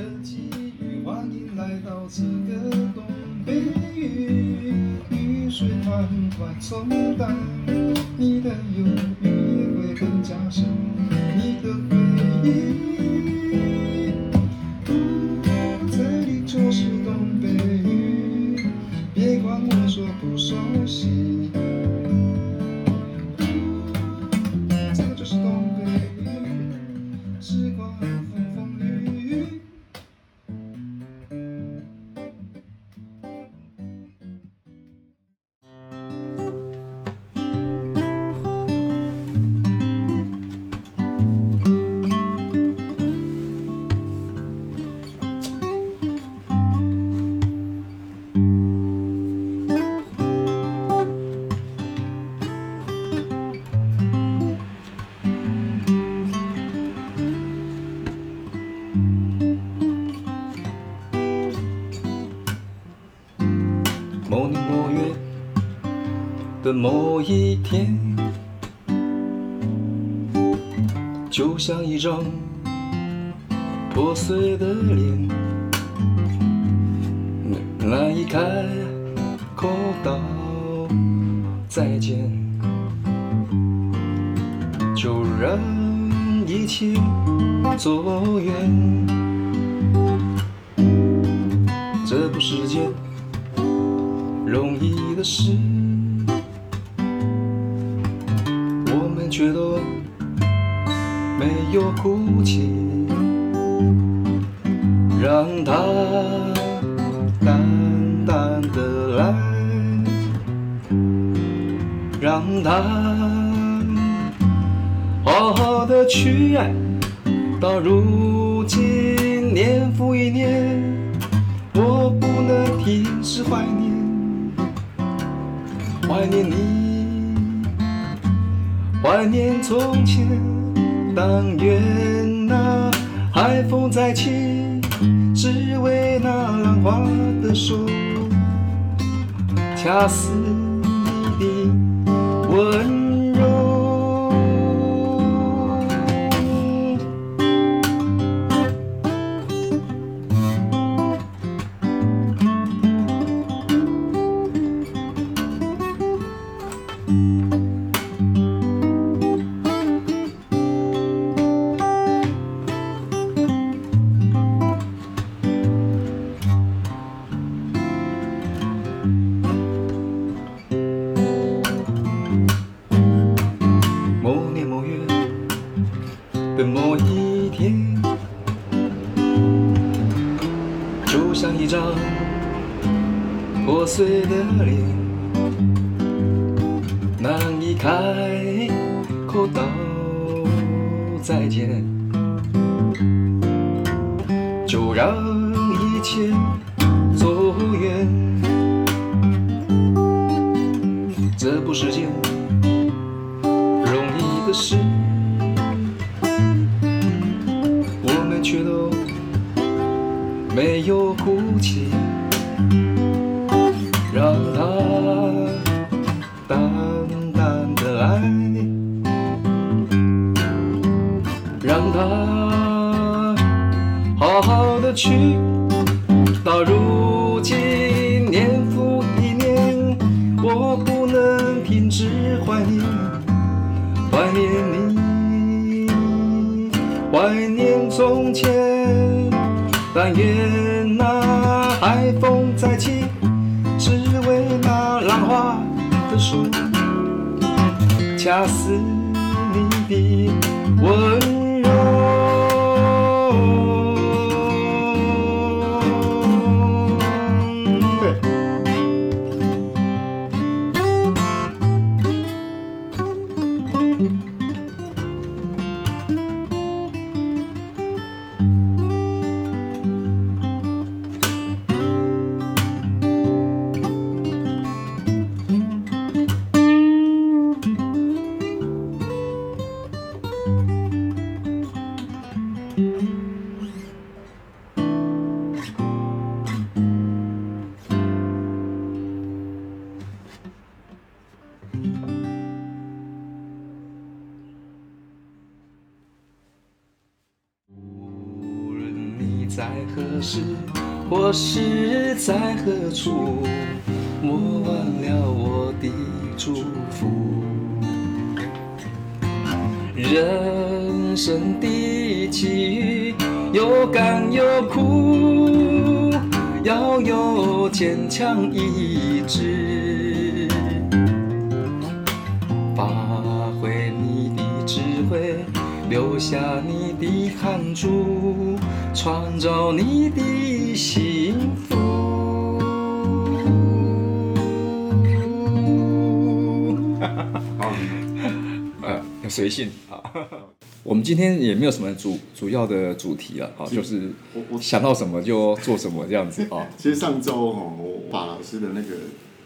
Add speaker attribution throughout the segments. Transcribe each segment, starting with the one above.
Speaker 1: 的际遇，欢迎来到这个东北雨，雨水缓缓冲淡你的忧郁，也会更加深。的某一天，就像一张破碎的脸，难以开口道再见，就让一切走远，这不是件容易的事，觉得没有哭泣，让它淡淡的来，让它好好的去爱，到如今年复一年，我不能停止怀念。怀念你，怀念从前。但愿那海风再起，只为那浪花的手，恰似你的温碎的脸，难以开口道再见，强意志，发挥你的智慧。留下你的汗珠，创造你的幸福。
Speaker 2: 好，
Speaker 1: 呃，随性啊。我们今天也没有什么主主要的主题了啊，就是我我想到什么就做什么这样子啊。
Speaker 2: 其实上周哈，我把老师的那个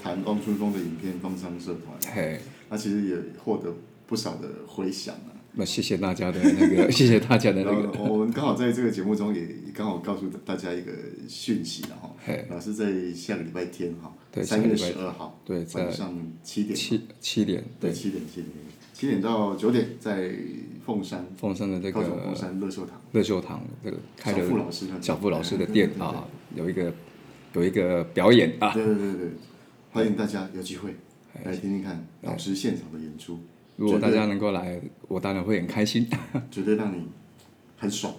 Speaker 2: 谈汪春风的影片放上社团，嘿，那其实也获得不少的回响啊。
Speaker 1: 那谢谢大家的那个，谢谢大家的那个。
Speaker 2: 我们刚好在这个节目中也刚好告诉大家一个讯息了哈。老师在下个礼拜天哈，三月十二号，对，晚上七点。
Speaker 1: 七七点。
Speaker 2: 对，七点七点，七点到九点在凤山。
Speaker 1: 凤山的这个。
Speaker 2: 凤山乐秀堂。
Speaker 1: 乐秀堂这个开的。
Speaker 2: 小傅老师。
Speaker 1: 小傅老师的店啊，有一个有一个表演啊。
Speaker 2: 对对对对，欢迎大家有机会来听听看老师现场的演出。
Speaker 1: 如果大家能够来，我当然会很开心。
Speaker 2: 绝对让你很爽。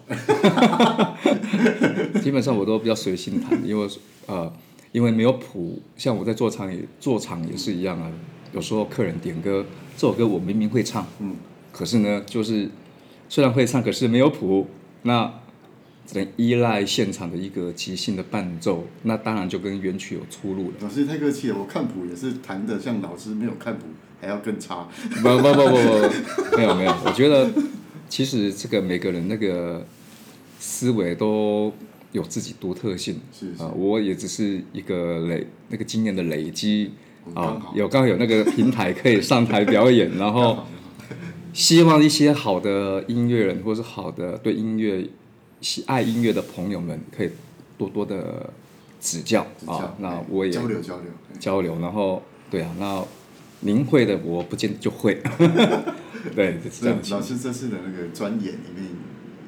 Speaker 1: 基本上我都比较随性弹，因为呃，因为没有谱，像我在做场也做场也是一样啊。有时候客人点歌，这首歌我明明会唱，嗯，可是呢，就是虽然会唱，可是没有谱，那只能依赖现场的一个即兴的伴奏，那当然就跟原曲有出入了。
Speaker 2: 老师太客气了，我看谱也是弹的像老师没有看谱。还要更差？
Speaker 1: 不不不不不，没有没有。我觉得其实这个每个人那个思维都有自己独特性。是啊，我也只是一个累那个经验的累积啊，有刚好有那个平台可以上台表演，然后希望一些好的音乐人或是好的对音乐喜爱音乐的朋友们可以多多的指教啊。那我也
Speaker 2: 交流交流
Speaker 1: 交流，然后对啊，那。您会的，我不见得就会。对，这样。
Speaker 2: 老师这次的那个专演里面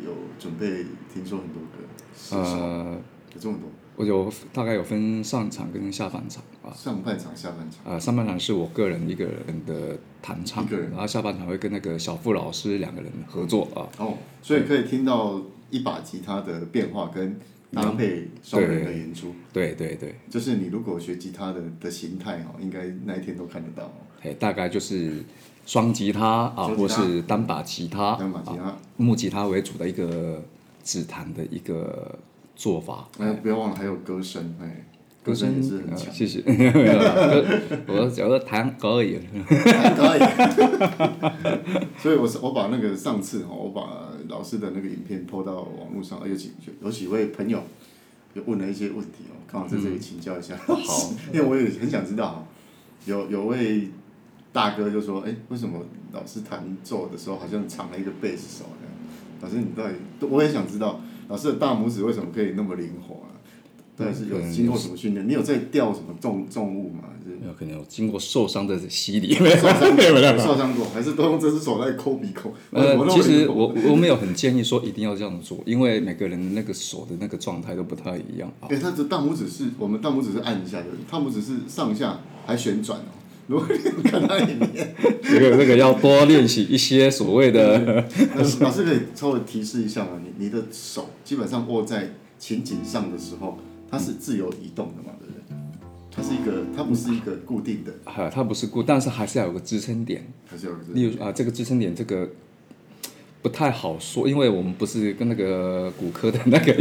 Speaker 2: 有准备，听说很多歌。呃，有这么多。
Speaker 1: 我有大概有分上场跟下半场啊。
Speaker 2: 上半场、下半场。
Speaker 1: 呃，上半场是我个人一个人的弹唱。然后下半场会跟那个小付老师两个人合作啊。
Speaker 2: 哦，所以可以听到一把吉他的变化跟搭配双人的演出。
Speaker 1: 对对对。
Speaker 2: 就是你如果学吉他的的形态哦，应该那一天都看得到。
Speaker 1: 哎，大概就是双吉他啊，或是单把吉他，
Speaker 2: 单把吉他，
Speaker 1: 木吉他为主的一个指弹的一个做法。
Speaker 2: 哎，不要忘了还有歌声，哎，歌声也是很强。
Speaker 1: 谢谢。我只要弹高而已。
Speaker 2: 高而已。所以我是我把那个上次哈，我把老师的那个影片 po 到网络上，有几有几位朋友就问了一些问题哦，刚好在这里请教一下。好，因为我也很想知道，有有位。大哥就说：“哎，为什么老师弹奏的时候好像藏了一个贝斯手呢？老师，你到底……我也想知道，老师的大拇指为什么可以那么灵活啊？到底是有经过什么训练？你有在吊什么重重物吗？
Speaker 1: 没有可能有经过受伤的洗礼，
Speaker 2: 受伤过，受伤过，还是都用这只手在抠鼻孔？
Speaker 1: 呃，其实我我没有很建议说一定要这样做，因为每个人的那个手的那个状态都不太一样啊。
Speaker 2: 哎，他的大拇指是我们大拇指是按一下的，大拇指是上下还旋转哦。”如果你看到里面，
Speaker 1: 这个这个要多练习一些所谓的。
Speaker 2: 老师可以稍微提示一下吗？你你的手基本上握在琴颈上的时候，它是自由移动的嘛？对不对？它是一个，它不是一个固定的。
Speaker 1: 哈，它不是固，但是还是要有个支撑点。
Speaker 2: 还是要有个。
Speaker 1: 例如啊，这个支撑点这个不太好说，因为我们不是跟那个骨科的那个，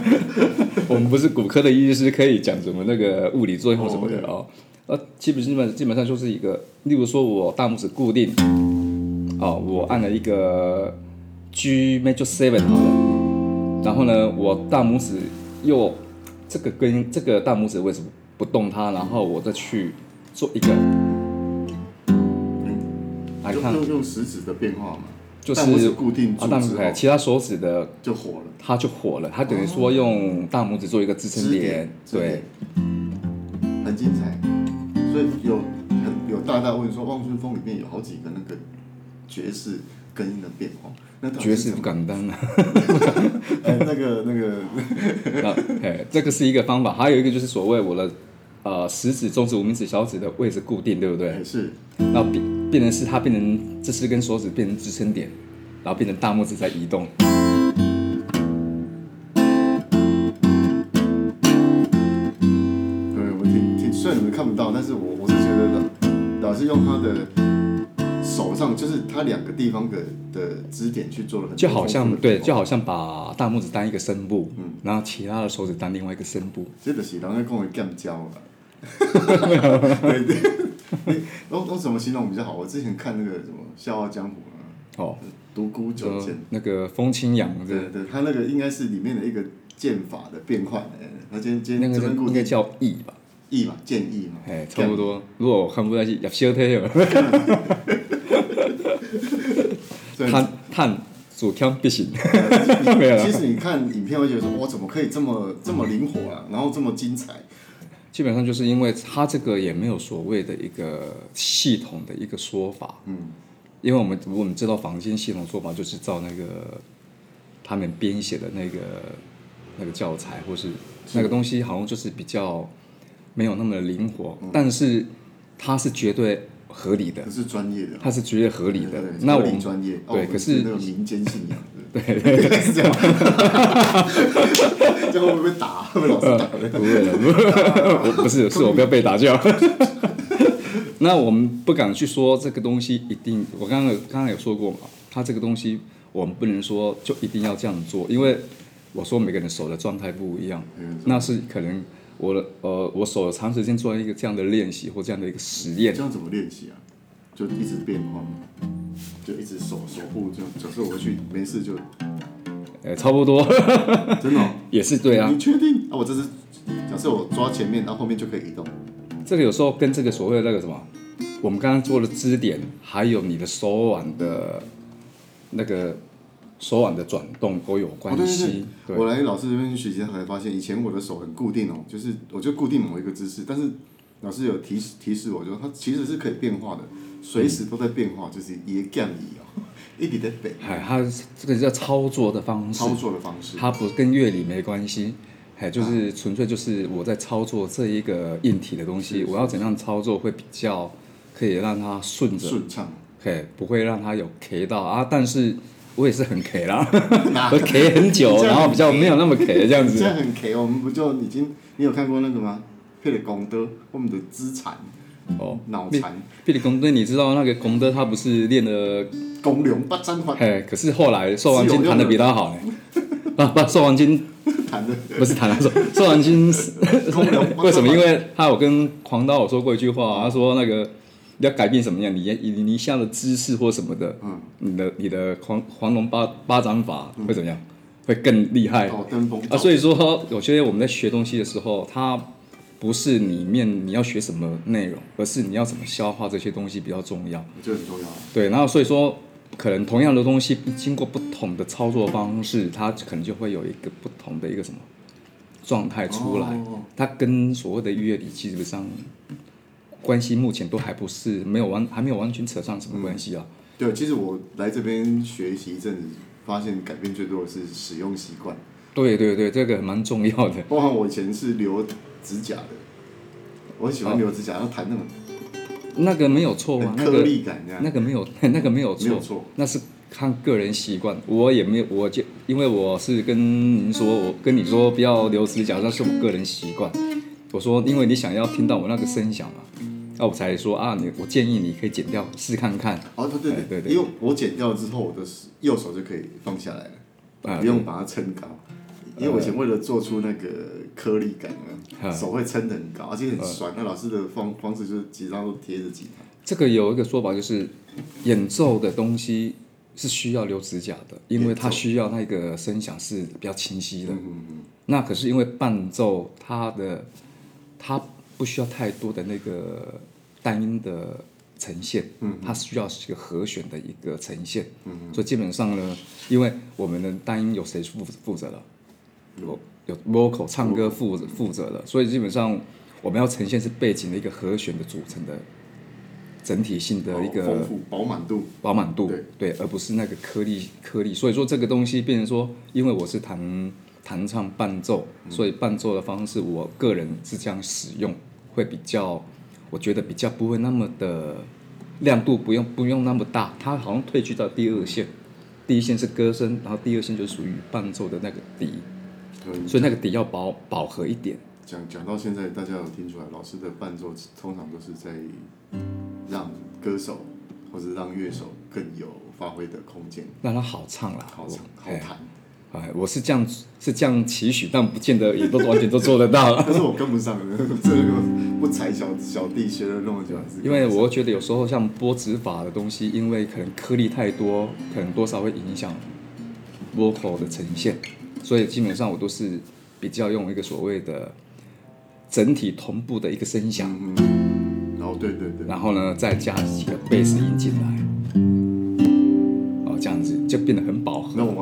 Speaker 1: 我们不是骨科的医师，可以讲什么那个物理作用什么的哦。Oh. 呃，基本基本基本上就是一个，例如说我大拇指固定，哦，我按了一个 G major seven 好了，然后呢，我大拇指又这个跟这个大拇指为什么不动它？然后我再去做一个，
Speaker 2: 嗯，来看。用用食指的变化嘛，
Speaker 1: 就是
Speaker 2: 固定住之后，
Speaker 1: 大拇指其他手指的
Speaker 2: 就火了，
Speaker 1: 它就火了，它等于说用大拇指做一个支撑点，对，
Speaker 2: 很精彩。所以有很有大大问说，《望春风》里面有好几个那个爵士根音的变化。那
Speaker 1: 爵士不敢当啊。
Speaker 2: 哎，那个那个，
Speaker 1: 啊，哎，这个是一个方法，还有一个就是所谓我的呃食指、中指、无名指、小指的位置固定，对不对？
Speaker 2: 是。
Speaker 1: 然后变变成是它变成这四根手指变成支撑点，然后变成大拇指在移动。
Speaker 2: 对，我听听，虽然你们看不到，但是我我是觉得老是用他的。就是他两个地方的的支点去做了很多，
Speaker 1: 就好像对，就好像把大拇指当一个声部，嗯，然后其他的手指当另外一个声部。
Speaker 2: 这个是人家讲的剑交 了。对对，我我怎么形容比较好？我之前看那个什么《笑傲江湖》啊，哦，独孤九剑，
Speaker 1: 那个风清扬，
Speaker 2: 对对，他那个应该是里面的一个剑法的变换，他今天今天这边
Speaker 1: 应该叫意吧，
Speaker 2: 意嘛，剑意嘛，
Speaker 1: 哎，差不多。如果我看不下去，要消退了。探探左枪不行，
Speaker 2: 没有。其实你看影片会觉得说，哇，怎么可以这么这么灵活啊？然后这么精彩。
Speaker 1: 基本上就是因为他这个也没有所谓的一个系统的一个说法。嗯。因为我们我们知道房间系统做法就是照那个他们编写的那个那个教材，或是那个东西，好像就是比较没有那么灵活。嗯。但是它是绝对。合理的，
Speaker 2: 是专业的，
Speaker 1: 它是绝对合理的。那我们
Speaker 2: 专业，
Speaker 1: 对，可是
Speaker 2: 那种民间信仰，
Speaker 1: 对对，是这样。
Speaker 2: 这样会不会被打？会被老师打？
Speaker 1: 不会的，我不是，是我不要被打叫。那我们不敢去说这个东西一定，我刚刚刚刚有说过嘛，它这个东西我们不能说就一定要这样做，因为我说每个人手的状态不一样，那是可能。我的呃，我手长时间做一个这样的练习或这样的一个实验。
Speaker 2: 这样怎么练习啊？就一直变化吗？就一直手手部就，假设我回去没事就，
Speaker 1: 呃，差不多。
Speaker 2: 真的、哦？
Speaker 1: 也是对啊。
Speaker 2: 你确定？啊，我这是假设我抓前面，然后后面就可以移动。
Speaker 1: 这个有时候跟这个所谓的那个什么，我们刚刚做的支点，还有你的手腕的那个。手腕的转动都有关系。哦、对对对对，
Speaker 2: 我来老师这边学习才发现，以前我的手很固定哦，就是我就固定某一个姿势，但是老师有提示提示我，就说它其实是可以变化的，随时都在变化，就是也降移哦，一直在变。
Speaker 1: 哎，它这个叫操作的方式。
Speaker 2: 操作的方式。
Speaker 1: 它不跟乐理没关系，哎，就是纯粹就是我在操作这一个硬体的东西，我要怎样操作会比较可以让它顺着
Speaker 2: 顺畅，
Speaker 1: 嘿，不会让它有 K 到啊，但是。我也是很 K 啦，我 K 很久，然后比较没有那么 K 这样子。
Speaker 2: 这样很 K，我们不就已经？你有看过那个吗？霹雳功德，我们的资产哦，脑残。
Speaker 1: 霹雳功德，你知道那个功德他不是练的
Speaker 2: 功龙八战法？
Speaker 1: 嘿，可是后来寿王金弹的比他好呢。啊不，寿王金弹的不是弹的寿寿王金，为什么？因为他有跟狂刀我说过一句话，他说那个。你要改变什么样？你你你下的姿势或什么的，嗯，你的你的黄黄龙八八掌法会怎么样？嗯、会更厉害哦，登峰啊！所以说，我觉得我们在学东西的时候，它不是里面你要学什么内容，而是你要怎么消化这些东西比较重要。
Speaker 2: 这很重要。
Speaker 1: 对，然后所以说，可能同样的东西，经过不同的操作方式，它可能就会有一个不同的一个什么状态出来。哦、它跟所谓的乐理基本上。关系目前都还不是没有完，还没有完全扯上什么关系啊、嗯。
Speaker 2: 对，其实我来这边学习一阵子，发现改变最多的是使用习惯。
Speaker 1: 对对对，这个蛮重要的。
Speaker 2: 包括我以前是留指甲的，我很喜欢留指甲，然后弹那种。
Speaker 1: 那个没有错啊，
Speaker 2: 颗粒感这样。
Speaker 1: 那个没有，那个没有错。没有错。那是看个人习惯，我也没有，我就因为我是跟您说，我跟你说不要留指甲，那是我个人习惯。我说，因为你想要听到我那个声响嘛。那我才说啊，你我建议你可以剪掉试看看。
Speaker 2: 哦，对对对对对，因为我剪掉之后，我的右手就可以放下来了，啊、不用把它撑高。因为我以前为了做出那个颗粒感啊，手会撑得很高，而且很酸。那老师的方方式就是几张都贴着吉他。
Speaker 1: 这个有一个说法，就是演奏的东西是需要留指甲的，因为它需要那个声响是比较清晰的。嗯嗯嗯。那可是因为伴奏它的它不需要太多的那个。单音的呈现，嗯，它需要是一个和弦的一个呈现，嗯，所以基本上呢，因为我们的单音有谁负负责了？有有 vocal 唱歌负负责了，所以基本上我们要呈现是背景的一个和弦的组成的整体性的一个
Speaker 2: 丰富饱满度，
Speaker 1: 饱满度
Speaker 2: 对，
Speaker 1: 对，而不是那个颗粒颗粒。所以说这个东西变成说，因为我是弹弹唱伴奏，所以伴奏的方式，我个人是这样使用，会比较，我觉得比较不会那么的亮度不用不用那么大，它好像退去到第二线，第一线是歌声，然后第二线就属于伴奏的那个底，所以那个底要饱饱和一点。
Speaker 2: 讲讲到现在，大家有听出来，老师的伴奏通常都是在让歌手或者让乐手更有发挥的空间，
Speaker 1: 让他好唱啦，
Speaker 2: 好唱好弹。
Speaker 1: 哎，我是这样是这样期许，但不见得也都完全都做得到。
Speaker 2: 但是我跟不上，这个不踩小小弟学了那么久，
Speaker 1: 因为我觉得有时候像拨指法的东西，因为可能颗粒太多，可能多少会影响 vocal 的呈现，所以基本上我都是比较用一个所谓的。整体同步的一个声响，
Speaker 2: 嗯，然后对对对，
Speaker 1: 然后呢，再加几个贝斯音
Speaker 2: 进来，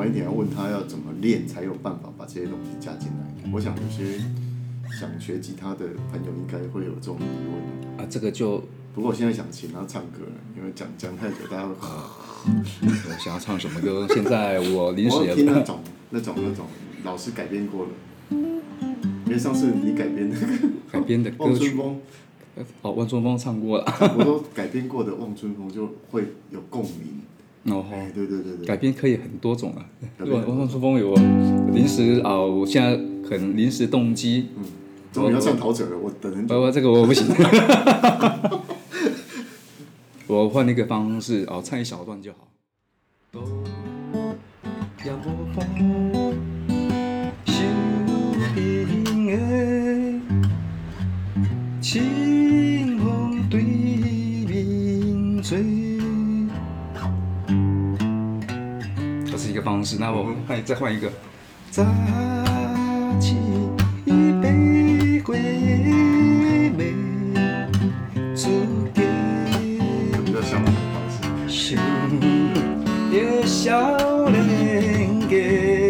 Speaker 2: 一点要问他要怎么练才有办法把这些东西加进来。我想有些想学吉他的朋友应该会有这种疑问
Speaker 1: 啊。这个就
Speaker 2: 不过我现在想请他唱歌，因为讲讲太久，大家会
Speaker 1: 我想要唱什么歌？现在我临时也
Speaker 2: 听那种那种那种老师改编过了。因为上次你改编的
Speaker 1: 改编的歌曲，哦，汪春风唱过了。
Speaker 2: 我说改编过的《望春风》就会有共鸣。
Speaker 1: 哦，
Speaker 2: 对对对对。
Speaker 1: 改编可以很多种啊。望望春风有临时啊，我现在很临时动机。
Speaker 2: 嗯。终于要唱陶喆了，我等很久。
Speaker 1: 不不，这个我不行。我换一个方式哦，唱一小段就好。清方式。那我们换再换一个。扎起一杯桂梅，煮给
Speaker 2: 比较像的方式。
Speaker 1: 兄弟少年家。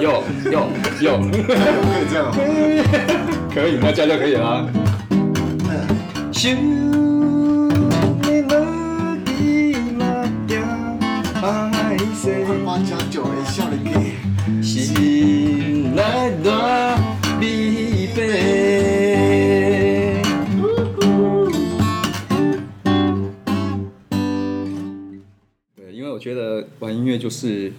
Speaker 1: 有有有有，可
Speaker 2: 以这样，
Speaker 1: 可以，那这样就可以了。对，因为我觉得玩音乐就是。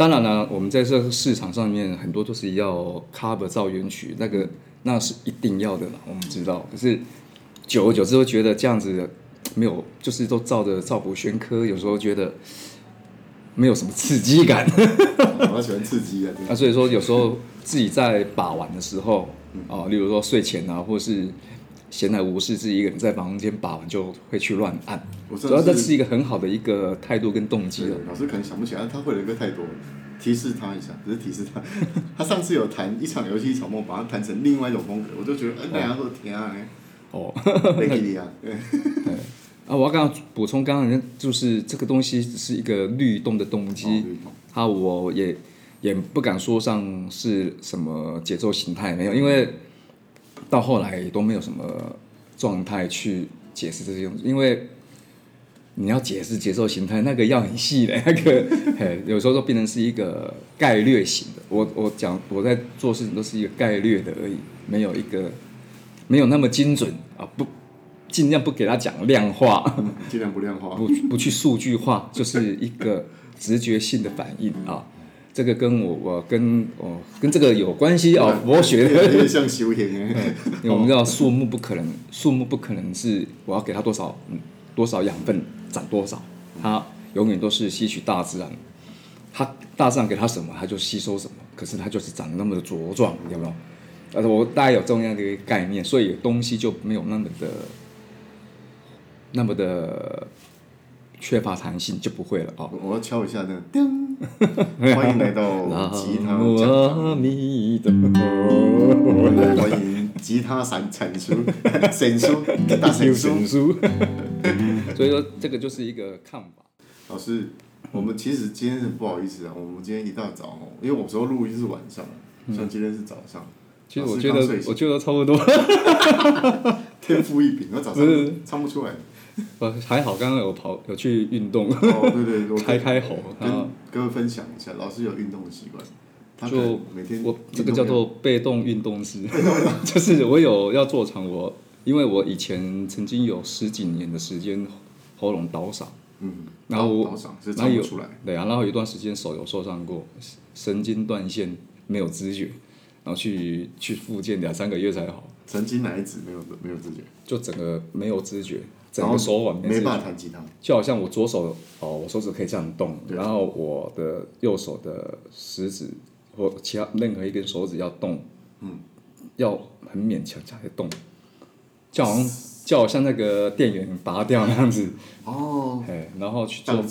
Speaker 1: 当然了，我们在这个市场上面很多都是要 cover 造原曲，那个那是一定要的嘛，我们知道。可是久而久之会觉得这样子没有，就是都照着照谱宣科，有时候觉得没有什么刺激感。
Speaker 2: 我喜欢刺激啊！
Speaker 1: 那所以说有时候自己在把玩的时候，啊，例如说睡前啊，或是。闲来无事，自己一个人在房间把玩，就会去乱按。主要这是一个很好的一个态度跟动机了。
Speaker 2: 老师可能想不起来，他会的歌太多了，提示他一下，只是提示他。他上次有弹一场游戏一场梦，把它弹成另外一种风格，我就觉得哎，那样都挺好的。哦，没给你啊。对。啊，我要刚刚补充，刚刚就是这个东西只是一个律动的动机，啊，我也也不敢说上是什么节奏形态没有，因为。到后来也都没有什么状态去解释这些东西，因为你要解释节奏形态，那个要很细的，那个嘿，有时候都变成是一个概略型的。我我讲我在做事情都是一个概略的而已，没有一个没有那么精准啊，不尽量不给他讲量化，尽量不量化，不不去数据化，就是一个直觉性的反应啊。这个跟我我跟哦跟这个有关系哦，佛学的有点像修行，因为我们知道树木不可能，树木不可能是我要给它多少嗯多少养分长多少，它永远都是吸取大自然，它大自然给它什么它就吸收什么，可是它就是长得那么的茁壮，有没有？但是，我大概有这样的一个概念，所以东西就没有那么的那么的。缺乏弹性就不会了哦。我要敲一下那个叮，欢迎来到吉他讲 欢迎吉他产产出，产出，大产出。所以说，这个就是一个看法。老师，我们其实今天是不好意思啊，我们今天一大早，因为我说录音是晚上，像今天是早上。
Speaker 1: 其实我觉得，我觉得差不多。
Speaker 2: 天赋异禀，我早上唱不出来。
Speaker 1: 呃，还好，刚刚有跑，有去运动。
Speaker 2: 哦，对对，
Speaker 1: 开开喉。
Speaker 2: 跟各位分享一下，老师有运动的习惯。
Speaker 1: 就每天我这个叫做被动运动师，就是我有要做长我，因为我以前曾经有十几年的时间喉咙倒嗓。嗯。然后我，然后有对啊，然后有一段时间手有受伤过，神经断线，没有知觉，然后去去复健两三个月才好。
Speaker 2: 神经哪一指没有没有知觉？
Speaker 1: 就整个没有知觉。整个手腕
Speaker 2: 没办法弹吉他，
Speaker 1: 就好像我左手哦，我手指可以这样动，然后我的右手的食指或其他任何一根手指要动，嗯，要很勉强才会动，就好像就好像那个电源拔掉那样子。哦，哎，然后去做复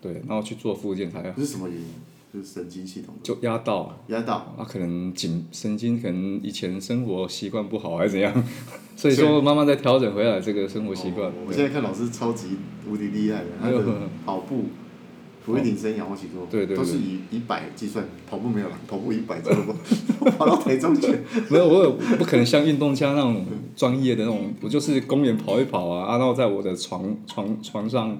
Speaker 1: 对，然后去做复健才。
Speaker 2: 这是什么原因？就是神经系统
Speaker 1: 就压到，
Speaker 2: 压到，
Speaker 1: 啊，可能紧神经可能以前生活习惯不好还是怎样，所以说慢慢在调整回来这个生活习惯。
Speaker 2: 我现在看老师超级无敌厉害的，他的跑步、俯卧撑、仰卧起坐，对对，都是以以百计算，跑步没有了，跑步一百计算，跑到台中去。
Speaker 1: 没有，我有不可能像运动家那种专业的那种，我就是公园跑一跑啊，然后在我的床床床上。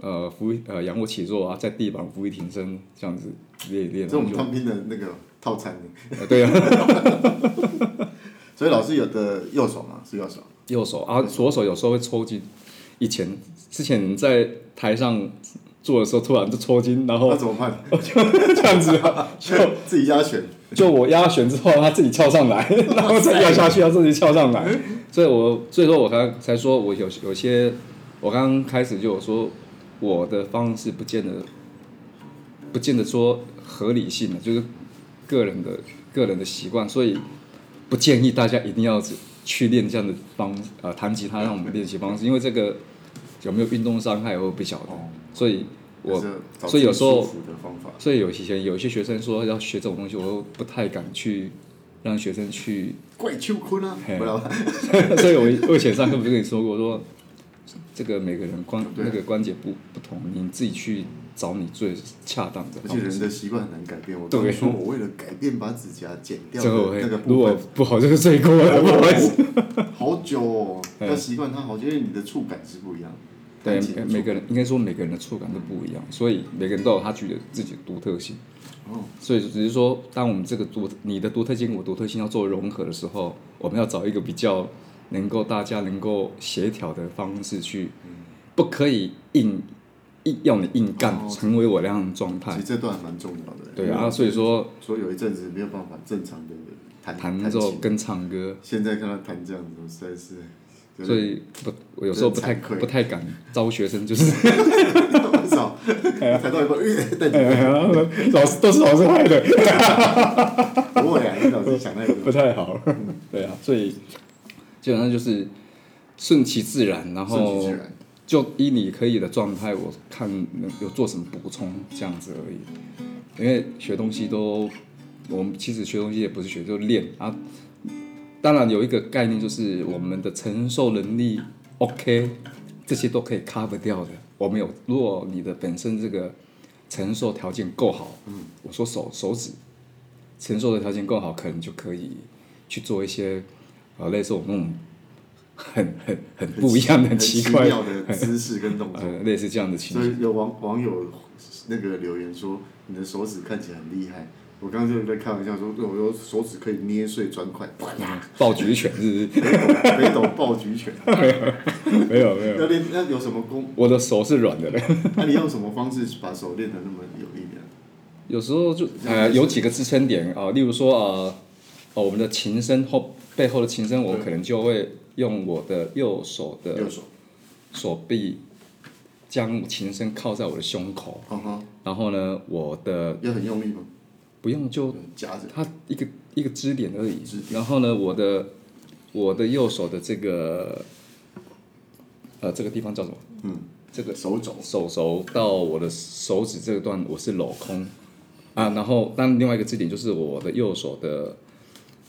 Speaker 1: 呃，俯呃仰卧起坐啊，在地板俯卧挺身这样子练练。
Speaker 2: 这种当兵的那个套餐。
Speaker 1: 对啊。
Speaker 2: 所以老师有的右手嘛，是右手。
Speaker 1: 右手啊，左手有时候会抽筋。以前之前在台上做的时候，突然就抽筋，然后。
Speaker 2: 那怎么办？
Speaker 1: 就这样子啊，
Speaker 2: 就自己压弦。
Speaker 1: 就我压弦之后，他自己翘上来，然后再压下去，他自己翘上来。所以我所以说我刚才说我有有些，我刚刚开始就有说。我的方式不见得，不见得说合理性的，就是个人的个人的习惯，所以不建议大家一定要去练这样的方呃弹吉他让我们练习方式，因为这个有没有运动伤害我不晓得，所以我所以有时候所以有以前有一些学生说要学这种东西，我都不太敢去让学生去。
Speaker 2: 怪秋坤啊！
Speaker 1: 所以我我以前上课不是跟你说过说。这个每个人关那个关节不不同，你自己去找你最恰当的。
Speaker 2: 而且人的习惯很难改变。我跟你说，我为了改变把指甲剪掉那个部分，
Speaker 1: 如果不好就是罪过了，不好意思。
Speaker 2: 好久哦，要习惯它好，因为你的触感是不一样。
Speaker 1: 对，每个人应该说每个人的触感都不一样，所以每个人都有他具有自己的独特性。哦。所以只是说，当我们这个独你的独特性、我独特性要做融合的时候，我们要找一个比较。能够大家能够协调的方式去，不可以硬硬要你硬干，成为我那样的状态。
Speaker 2: 其实这段还蛮重要的。
Speaker 1: 对啊，所以说，
Speaker 2: 说有一阵子没有办法正常的弹
Speaker 1: 弹奏跟唱歌。
Speaker 2: 现在看他弹这样子，实在是。
Speaker 1: 所以不，我有时候不太不太敢招学生，就是。
Speaker 2: 少，弹到一半，
Speaker 1: 老师都是老师害的。
Speaker 2: 不会啊，老师想那个
Speaker 1: 不太好。对啊，所以。基本上就是顺其自然，然后就依你可以的状态，我看能有做什么补充这样子而已。因为学东西都，我们其实学东西也不是学，就练啊。当然有一个概念，就是我们的承受能力 OK，这些都可以 cover 掉的。我们有，如果你的本身这个承受条件够好，嗯，我说手手指承受的条件够好，可能就可以去做一些。啊，类似我那种很很很不一样的奇怪
Speaker 2: 的姿势跟动作，
Speaker 1: 呃，类似这样的情况。
Speaker 2: 所以有网网友那个留言说，你的手指看起来很厉害。我刚刚就在开玩笑说，我有手指可以捏碎砖块，
Speaker 1: 爆菊拳是不是？
Speaker 2: 北斗爆菊拳。
Speaker 1: 没有没有。
Speaker 2: 要练那有什么功？
Speaker 1: 我的手是软的嘞。
Speaker 2: 那你用什么方式把手练得那么有力量？
Speaker 1: 有时候就呃有几个支撑点啊，例如说呃哦我们的琴身后。背后的琴声，我可能就会用我的右手的手臂将琴声靠在我的胸口，然后呢，我的
Speaker 2: 要很用力吗？
Speaker 1: 不用，就夹着它一个一个支点而已。然后呢，我的我的右手的这个呃这个地方叫什么？嗯，这个手肘手肘到我的手指这个段我是镂空啊，然后但另外一个支点就是我的右手的。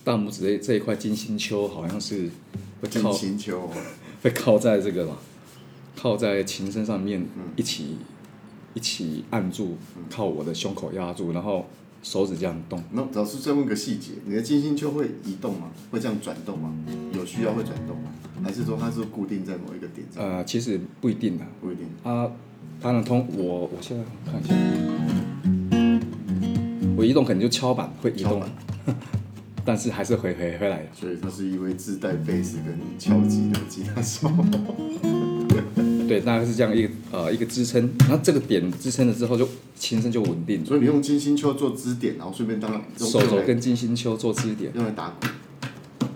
Speaker 1: 大拇指这这一块金星丘好像是会靠，
Speaker 2: 金星丘
Speaker 1: 会 靠在这个嘛，靠在琴身上面一起一起按住，靠我的胸口压住，然后手指这样动。
Speaker 2: 那老师再问个细节，你的金星丘会移动吗？会这样转动吗？有需要会转动吗？还是说它是固定在某一个点上？
Speaker 1: 呃，其实不一定的，
Speaker 2: 不一定。
Speaker 1: 它它能通我我现在看一下，我移动可能就敲板会移动，但是还是回回回来。
Speaker 2: 所以他是一位自带贝斯跟敲击的吉他手。
Speaker 1: 对，大概是这样一个呃一个支撑，然后这个点支撑了之后就琴声就稳定。
Speaker 2: 所以你用金星丘做支点，然后顺便当
Speaker 1: 手肘跟金星丘做支点，
Speaker 2: 用来打鼓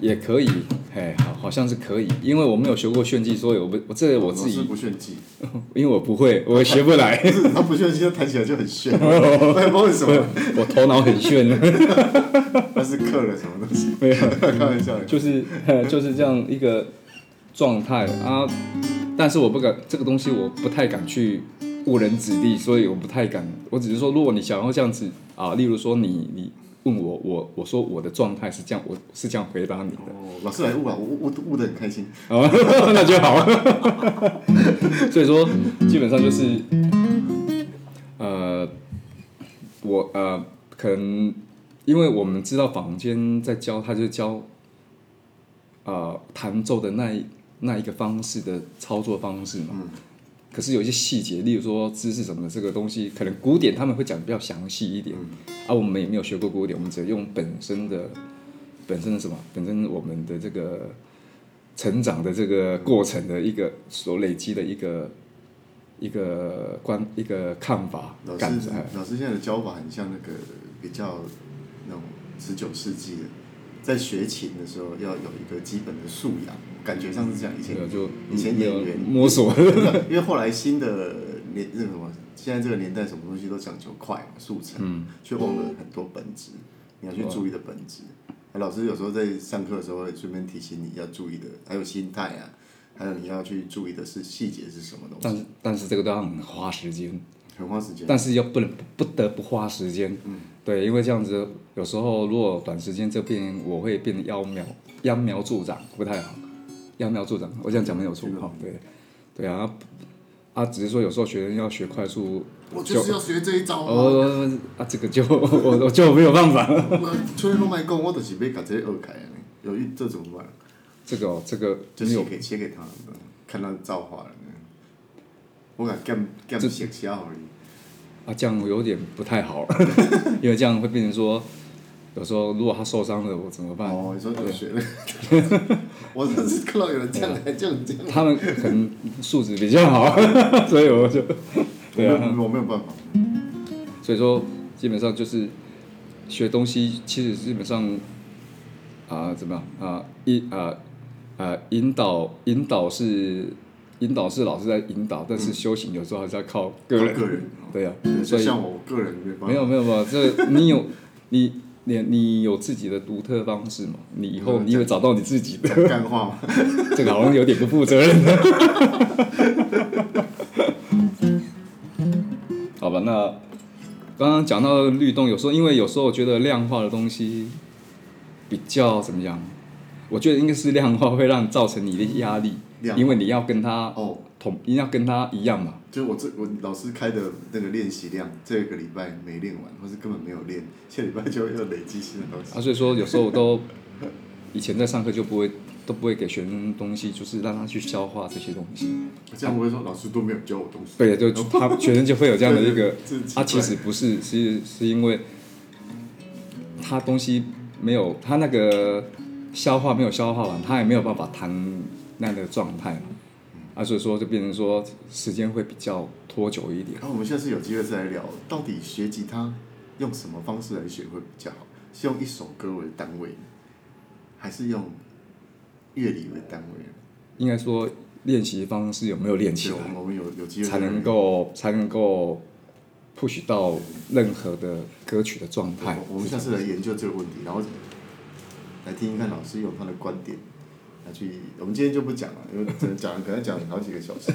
Speaker 1: 也可以。嘿，好，好像是可以，因为我没有学过炫技，所以我不我这个我自己
Speaker 2: 是不炫技，
Speaker 1: 因为我不会，我学不来。
Speaker 2: 不是，他不炫技，他弹起来就很炫。我也不知道为什么，
Speaker 1: 我头脑很炫。
Speaker 2: 他是刻了什么东西？
Speaker 1: 没有，
Speaker 2: 开玩笑。
Speaker 1: 就是就是这样一个状态啊。但是我不敢这个东西，我不太敢去误人子弟，所以我不太敢。我只是说，如果你想要这样子啊，例如说你你问我，我我说我的状态是这样，我是这样回答你的。
Speaker 2: 哦，老师来悟啊，我我悟的很开心。
Speaker 1: 哦，那就好。所以说，基本上就是，呃，我呃，可能因为我们知道坊间在教，他就教，呃，弹奏的那一。那一个方式的操作方式嘛，嗯、可是有一些细节，例如说知识什么的，这个东西可能古典他们会讲的比较详细一点，嗯、啊，我们也没有学过古典，我们只用本身的本身的什么，本身我们的这个成长的这个过程的一个所累积的一个一个观一个看法。
Speaker 2: 老师，老师现在的教法很像那个比较那种十九世纪的，在学琴的时候要有一个基本的素养。感觉上是这样，以前就以前演员
Speaker 1: 摸索，
Speaker 2: 因为后来新的年那什么，现在这个年代什么东西都讲求快速成，嗯，却忘了很多本质，你要去注意的本质。哦、老师有时候在上课的时候会顺便提醒你要注意的，还有心态啊，还有你要去注意的是细节是什么东西。
Speaker 1: 但是但是这个都要很花时间，
Speaker 2: 很花时间。
Speaker 1: 但是又不能不得不花时间，嗯，对，因为这样子有时候如果短时间这边我会变得揠苗揠苗助长，不太好。揠苗助长，我这样讲没有错哈，对，对啊，啊，只是说有时候学生要学快速，
Speaker 2: 我就是要学这一招
Speaker 1: 哦，啊，这个就 我我就没有办法。
Speaker 2: 吹风麦讲，我就是要把这个学开，有一这怎么办？
Speaker 1: 这个哦，这个
Speaker 2: 就是给写给他，看他造化了。我讲减减写写好
Speaker 1: 啊，这样有点不太好，因为这样会变成说。有时候如果他受伤了，我怎么办？
Speaker 2: 哦，你说学的？我真是看到有人这样 来这样这样。
Speaker 1: 他们可能素质比较好，所以我就对啊，
Speaker 2: 我没有办法。
Speaker 1: 所以说，基本上就是学东西，其实基本上啊、呃，怎么样啊？引啊啊引导引导是引导是老师在引导，但是修行有时候还是要靠个人。
Speaker 2: 个人。
Speaker 1: 对呀、
Speaker 2: 啊，所以像我个人
Speaker 1: 没有没有没有，这你有 你。你你有自己的独特方式嘛？你以后你会找到你自己的。
Speaker 2: 干话吗？
Speaker 1: 这个好像有点不负责任。好吧，那刚刚讲到律动，有时候因为有时候我觉得量化的东西比较怎么样？我觉得应该是量化会让造成你的压力，化因为你要跟他哦。同一定要跟他一样嘛？
Speaker 2: 就我这我老师开的那个练习量，这个礼拜没练完，或是根本没有练，下礼拜就要累积新的东西。
Speaker 1: 啊，所以说有时候我都以前在上课就不会都不会给学生东西，就是让他去消化这些东西。
Speaker 2: 这样不会说老师都没有教我东西。
Speaker 1: 对，就他学生就会有这样的一个，他其实不是，是是因为他东西没有他那个消化没有消化完，他也没有办法弹那样的状态。啊，所以说就变成说时间会比较拖久一点。
Speaker 2: 那、啊、我们下次有机会再来聊，到底学吉他用什么方式来学会比较好？是用一首歌为单位，还是用乐理为单位？
Speaker 1: 应该说练习方式有没有练起来？
Speaker 2: 我们有有机会
Speaker 1: 才能够才能够 push 到任何的歌曲的状态。
Speaker 2: 我们下次来研究这个问题，然后来听一看老师有他的观点。去，我们今天就不讲了，因为讲，可能讲好几个小时。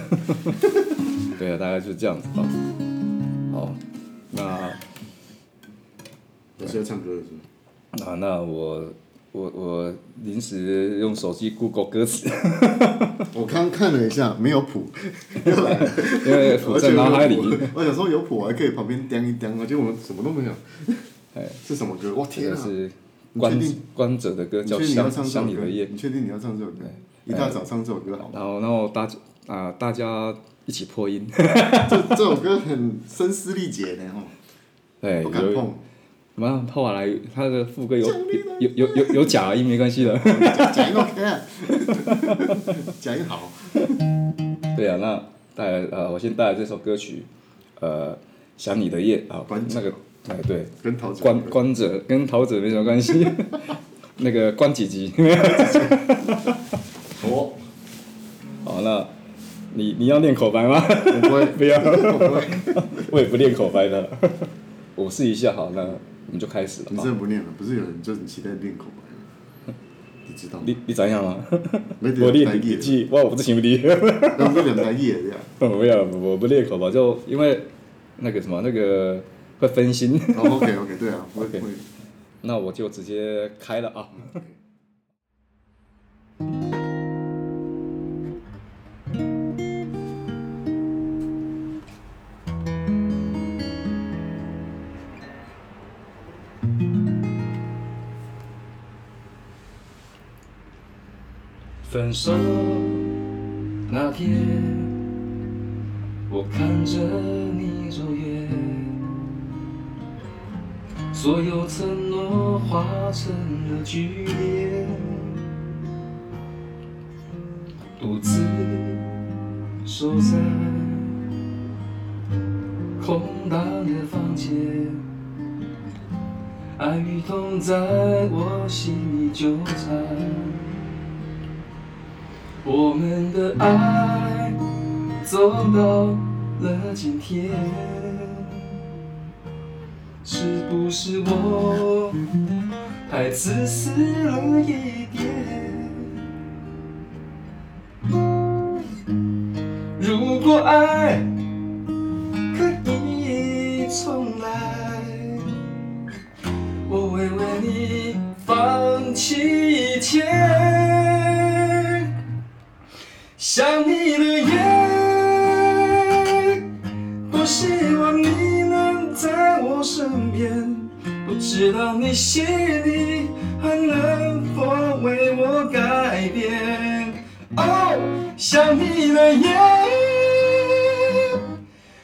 Speaker 1: 对啊，大概就是这样子吧。好，那
Speaker 2: 我是要唱歌的是吗？
Speaker 1: 啊，那我我我我临时用手机 Google 歌词。
Speaker 2: 我刚看了一下，没有谱，
Speaker 1: 因为谱在脑海里。
Speaker 2: 我想说有谱，我还可以旁边掂一掂啊，结果我什么都没有。哎，是什么歌？我天啊！
Speaker 1: 是关关喆的歌，叫《想想你的夜》。
Speaker 2: 你确定你要唱这首歌？一大早唱这首歌好。
Speaker 1: 然后，然后大啊，大家一起破音。
Speaker 2: 这这首歌很声嘶力竭的哦。
Speaker 1: 对，
Speaker 2: 不敢碰。
Speaker 1: 什么？后来他的副歌有有有有有假音没关系的。
Speaker 2: 假音 OK 啊。假音好。
Speaker 1: 对啊，那带来呃，我先带来这首歌曲，呃，想你的夜啊，那个哎对，
Speaker 2: 跟陶喆
Speaker 1: 关关喆跟陶子没什么关系，那个关几吉。
Speaker 2: 哦。
Speaker 1: 好，那你你要练口白吗？
Speaker 2: 不会，
Speaker 1: 不要。我也不练口白的，我试一下好那。我们就开始了。
Speaker 2: 你真的不念了？不是有人就很期待练口白吗？你知道？
Speaker 1: 你你怎样吗？
Speaker 2: 我
Speaker 1: 练笔记，哇，我不行不练。
Speaker 2: 那不是两台页这样？
Speaker 1: 不要，我不练口白，就因为那个什么，那个会分心。
Speaker 2: 哦，OK OK，对啊，OK。
Speaker 1: 那我就直接开了啊。分手那天，我看着你走远，所有承诺化成了句点，独自守在空荡的房间，爱与痛在我心里纠缠。我们的爱走到了今天，是不是我太自私了一点？如果爱可以重来，我会为你放弃一切。想你的身边，不知道你心里还能否为我改变。哦，想你的夜，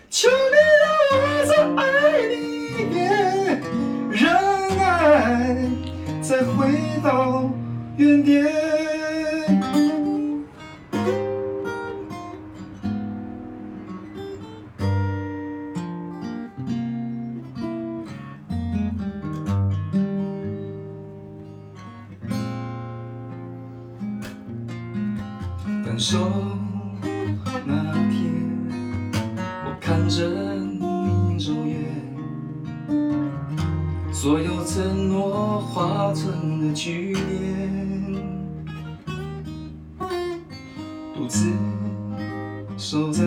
Speaker 1: 求你让我再爱你一遍，让爱再回到原点。手那天，我看着你走远，所有承诺化成了句点，独自守在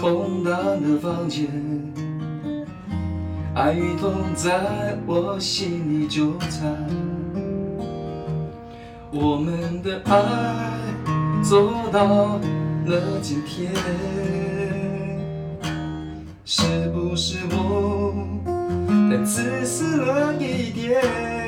Speaker 1: 空荡的房间，爱与痛在我心里纠缠。我们的爱走到了今天，是不是我太自私了一点？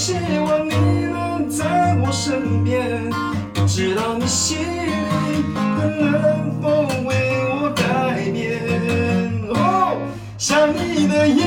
Speaker 1: 希望你能在我身边，不知道你心里还能否为我改变。哦，想你的夜，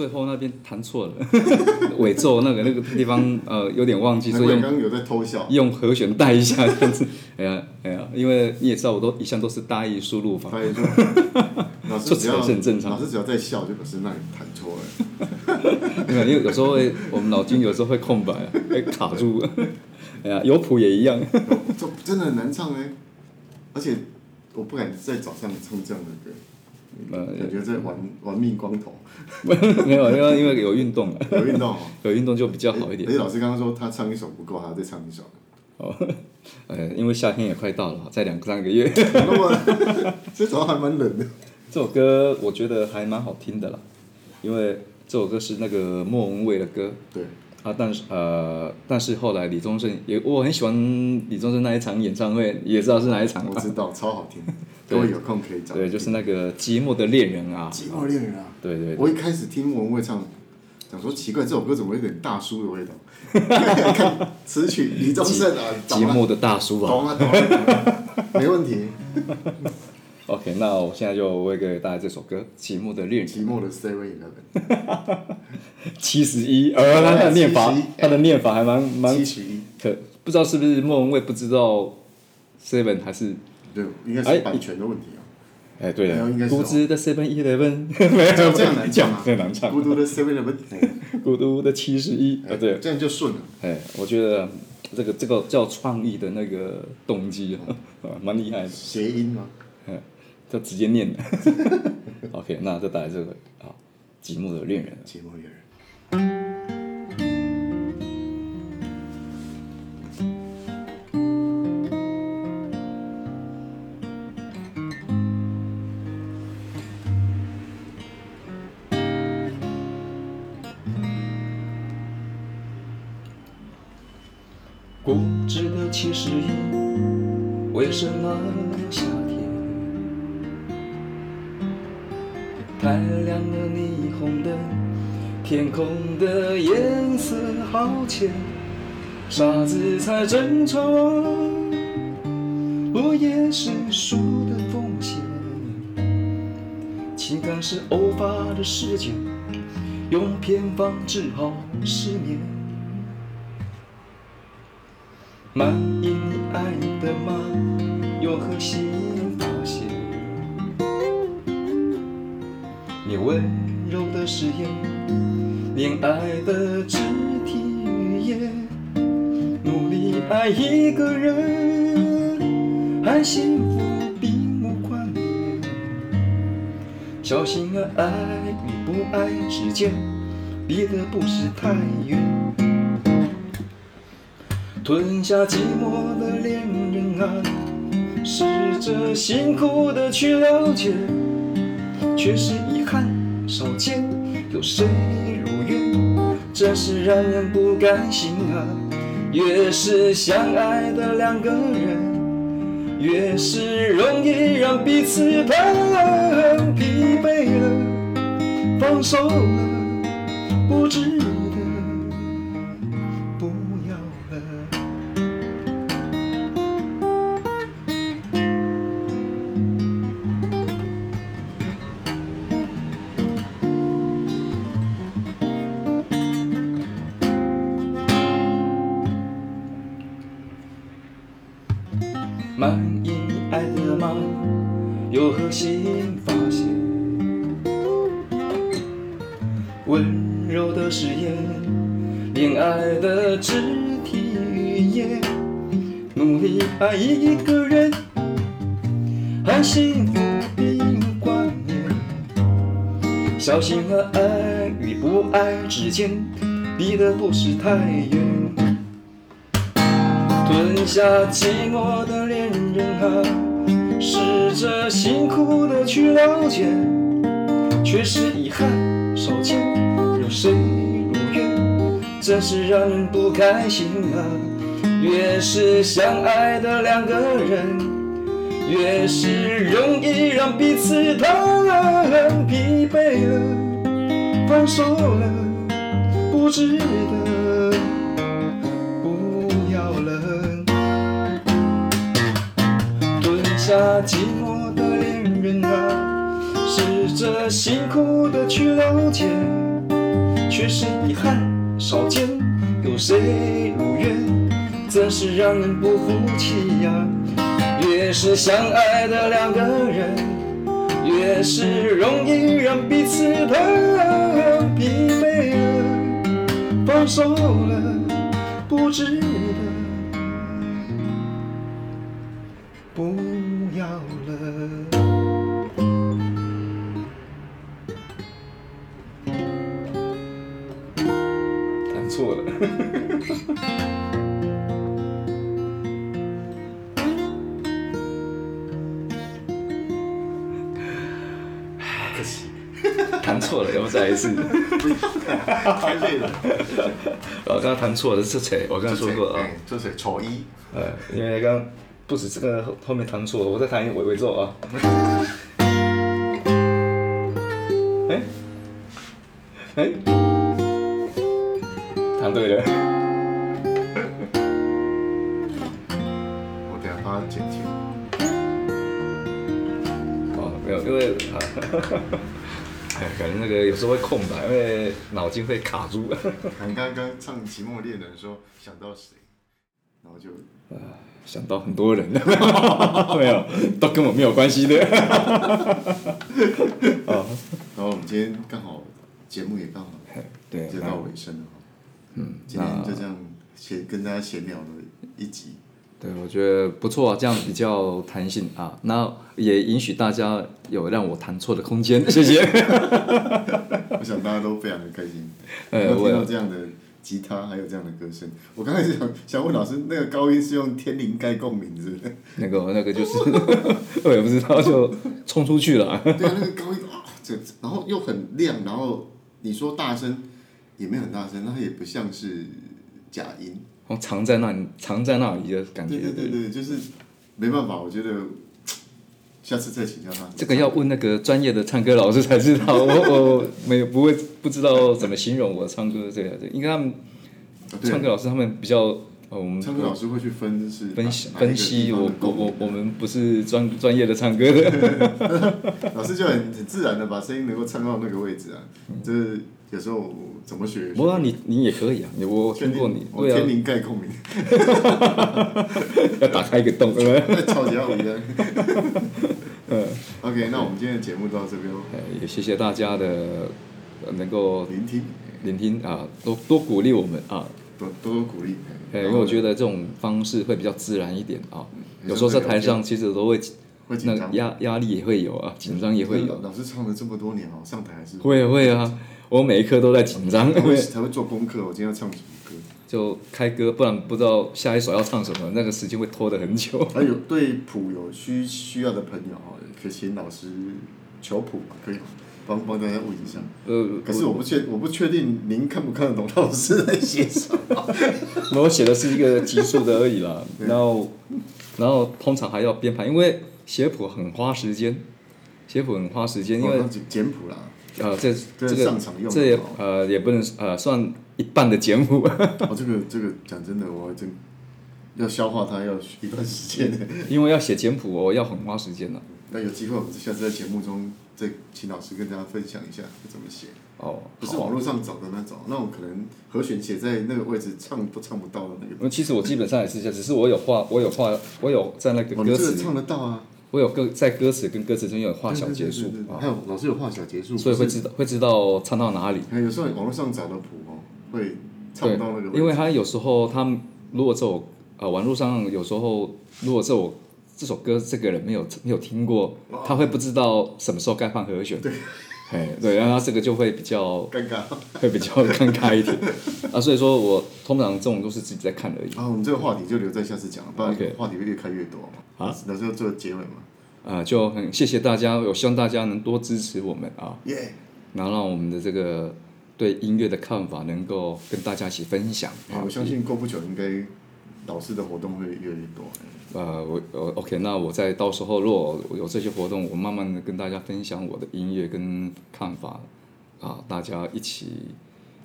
Speaker 1: 最后那边弹错了，尾奏那个那个地方呃有点忘记，所以用
Speaker 2: 刚刚有在偷笑，
Speaker 1: 用和弦带一下这样子。哎呀哎呀，因为你也知道，我都一向都是大意输入法。大意输入。
Speaker 2: 老师只要
Speaker 1: 是很正常，
Speaker 2: 老师只要在笑，就表示那里弹错了。
Speaker 1: 因为有时候会，我们脑筋有时候会空白，会卡住。哎呀，有谱也一样。
Speaker 2: 这真的很难唱哎，而且我不敢在早上唱这样的歌。呃，感觉在玩玩命光头，
Speaker 1: 没有，因为因为有运动
Speaker 2: 有运动，
Speaker 1: 有运动就比较好一点。
Speaker 2: 而且老师刚刚说他唱一首不够，还要再唱一首。
Speaker 1: 哦，呃，因为夏天也快到了，再两三个月。
Speaker 2: 那么，这首还蛮冷的。
Speaker 1: 这首歌我觉得还蛮好听的啦，因为这首歌是那个莫文蔚的歌。
Speaker 2: 对。
Speaker 1: 啊，但是呃，但是后来李宗盛也，我很喜欢李宗盛那一场演唱会，也知道是哪一场。
Speaker 2: 我知道，超好听。各位有空可以找。
Speaker 1: 对，就是那个《寂寞的恋人》啊。
Speaker 2: 寂寞恋人啊。
Speaker 1: 对对。
Speaker 2: 我一开始听莫文蔚唱，想说奇怪，这首歌怎么有点大叔的味道？看词曲李宗盛啊，
Speaker 1: 寂寞的大叔啊。
Speaker 2: 懂啊懂啊，没问题。
Speaker 1: OK，那我现在就为给大家这首歌《寂寞的恋人》。
Speaker 2: 寂寞的 Seven Eleven。
Speaker 1: 七十一，呃，他的念法，他的念法还蛮蛮。
Speaker 2: 七十一。
Speaker 1: 可不知道是不是莫文蔚不知道 Seven 还是？
Speaker 2: 对，应该是版权的问题啊。
Speaker 1: 哎，对了，孤独的 Seven Eleven，没有
Speaker 2: 这样难唱啊，
Speaker 1: 这样难唱。
Speaker 2: 孤独的 Seven Eleven，
Speaker 1: 孤独的七十一，啊对，
Speaker 2: 这样就顺了。
Speaker 1: 哎，我觉得这个这个叫创意的那个动机啊，蛮厉害的。
Speaker 2: 谐音
Speaker 1: 吗？就直接念的。OK，那就带来这个啊，寂寞的恋人。
Speaker 2: 寂寞恋人。
Speaker 1: 固执的七十一，为什么天？太亮了霓虹灯，天空的颜色好浅，傻子才争吵，落叶是树的风险，情感是偶发的事件，用偏方治好失眠。满小心啊，爱与不爱之间，离得不是太远。吞下寂寞的恋人啊，试着辛苦的去了解，却是遗憾少见。有谁如愿，真是让人不甘心啊！越是相爱的两个人，越是容易让彼此疼。疲惫了，放手了，不知。的不是太远。吞下寂寞的恋人啊，试着辛苦的去了解，却是遗憾少见。有谁如愿，真是让人不开心啊！越是相爱的两个人，越是容易让彼此疼。疲惫了，放手了，不值得。下寂寞的恋人啊，试着辛苦的去了。解，却是遗憾，少见，有谁如愿，真是让人不服气呀。越是相爱的两个人，越是容易让彼此都疲惫，放手了，不值得，不要了。弹错了。弹错了，要不再来一次？不 要，
Speaker 2: 太累了。
Speaker 1: 我刚刚弹错了，是谁我刚刚说过啊，
Speaker 2: 这谁丑一。
Speaker 1: 呃，因为刚刚不止这个后面弹错了，我再弹一尾尾奏啊。哎，哎，弹对了。
Speaker 2: 我等下帮他剪辑。
Speaker 1: 哦，没有，因为啊。哎，可能那个有时候会空白，因为脑筋会卡住。
Speaker 2: 你刚刚唱《寂寞恋人》说想到谁，然后就
Speaker 1: 啊想到很多人，没有，都跟我没有关系的。
Speaker 2: 然后我们今天刚好节目也刚好
Speaker 1: 对
Speaker 2: 就到尾声了。嗯，今天就这样闲跟大家闲聊了一集。
Speaker 1: 对，我觉得不错啊，这样比较弹性啊，那也允许大家有让我弹错的空间，谢谢。
Speaker 2: 我想大家都非常的开心，能听到这样的吉他，还有这样的歌声。我刚开始想想问老师，那个高音是用天灵盖共鸣是不是？
Speaker 1: 那个那个就是，我也不知道，就冲出去了。
Speaker 2: 对啊，那个高音啊，这然后又很亮，然后你说大声也没有很大声，那它也不像是假音。
Speaker 1: 藏在那里，藏在那里的感觉。
Speaker 2: 对对对对，就是没办法，我觉得下次再请教他。
Speaker 1: 这个要问那个专业的唱歌老师才知道，我我没有不会不知道怎么形容我唱歌这样的，应该他们唱歌老师他们比较哦，我们
Speaker 2: 唱歌老师会去分是
Speaker 1: 分析分析，我我我我们不是专专业的唱歌的。
Speaker 2: 老师就很很自然的把声音能够唱到那个位置啊，这有时候。怎么学？
Speaker 1: 不过你你也可以啊，我听过你，
Speaker 2: 我天灵盖共鸣，
Speaker 1: 要打开一个洞，对不对？
Speaker 2: 超级好的。嗯，OK，那我们今天的节目到这边喽。
Speaker 1: 也谢谢大家的能够
Speaker 2: 聆听，
Speaker 1: 聆听啊，多多鼓励我们啊，
Speaker 2: 多多多鼓励。
Speaker 1: 因为我觉得这种方式会比较自然一点啊。有时候在台上其实都会
Speaker 2: 会紧张，
Speaker 1: 压压力也会有啊，紧张也会有。
Speaker 2: 老师唱了这么多年哦，上台还是
Speaker 1: 会会啊。我每一刻都在紧张，
Speaker 2: 因为才会做功课。我今天要唱什么歌？
Speaker 1: 就开歌，不然不知道下一首要唱什么，那个时间会拖得很久。
Speaker 2: 还有对谱有需需要的朋友哈，可以请老师求谱嘛？可以帮帮大家问一下。呃，可是我不确我不确定您看不看得懂老师在写什么。
Speaker 1: 我写的是一个级数的而已啦，然后然后通常还要编排，因为写谱很花时间，写谱很花时间，因为
Speaker 2: 简谱啦。
Speaker 1: 呃，这这个这也呃也不能呃算一半的节目。
Speaker 2: 哦，这个这个讲真的，我还真要消化它要一段时间。
Speaker 1: 因为要写简谱，我要很花时间的。
Speaker 2: 那有机会，我们下次在节目中再请老师跟大家分享一下怎么写。哦，不是网络上找的那种，那种可能和弦写在那个位置唱都唱不到的那个。
Speaker 1: 那其实我基本上也是这样，只是我有画，我有画，我有在那个歌词。
Speaker 2: 唱得到啊。
Speaker 1: 我有歌在歌词跟歌词中有画小结束，
Speaker 2: 还有老师有画小结束，
Speaker 1: 所以会知道会知道唱到哪里。
Speaker 2: 还有时候网络上找的谱哦，会唱不到那个。
Speaker 1: 因为他有时候他如果这首呃网络上有时候如果这首这首歌这个人没有没有听过，他会不知道什么时候该放和弦。对，哎对，然后这个就会比较
Speaker 2: 尴尬，
Speaker 1: 会比较尴尬一点。啊，所以说我通常这种都是自己在看而已。
Speaker 2: 啊，我们这个话题就留在下次讲，不然话题会越开越多嘛。啊，那就做结尾嘛。
Speaker 1: 啊，就很谢谢大家，我希望大家能多支持我们啊。
Speaker 2: 耶！
Speaker 1: 然后让我们的这个对音乐的看法能够跟大家一起分享。
Speaker 2: 我相信过不久应该导师的活动会越来越多。
Speaker 1: 呃，我我 OK，那我在到时候如果有这些活动，我慢慢的跟大家分享我的音乐跟看法啊，大家一起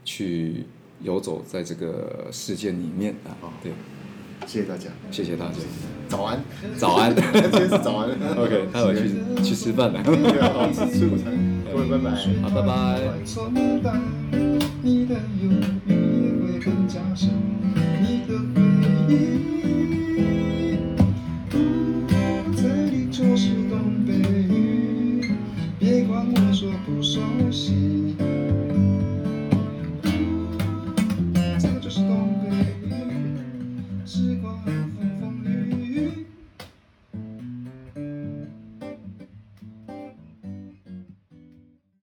Speaker 1: 去游走在这个世界里面啊。对。
Speaker 2: 谢谢大家，
Speaker 1: 谢谢大家。
Speaker 2: 早安，
Speaker 1: 早安，
Speaker 2: 今天是早安。
Speaker 1: OK，待会去去吃饭了。
Speaker 2: 好，吃午餐。各位拜拜，
Speaker 1: 好，拜拜。你的回忆我嘴里就是东北雨别管我说不熟悉。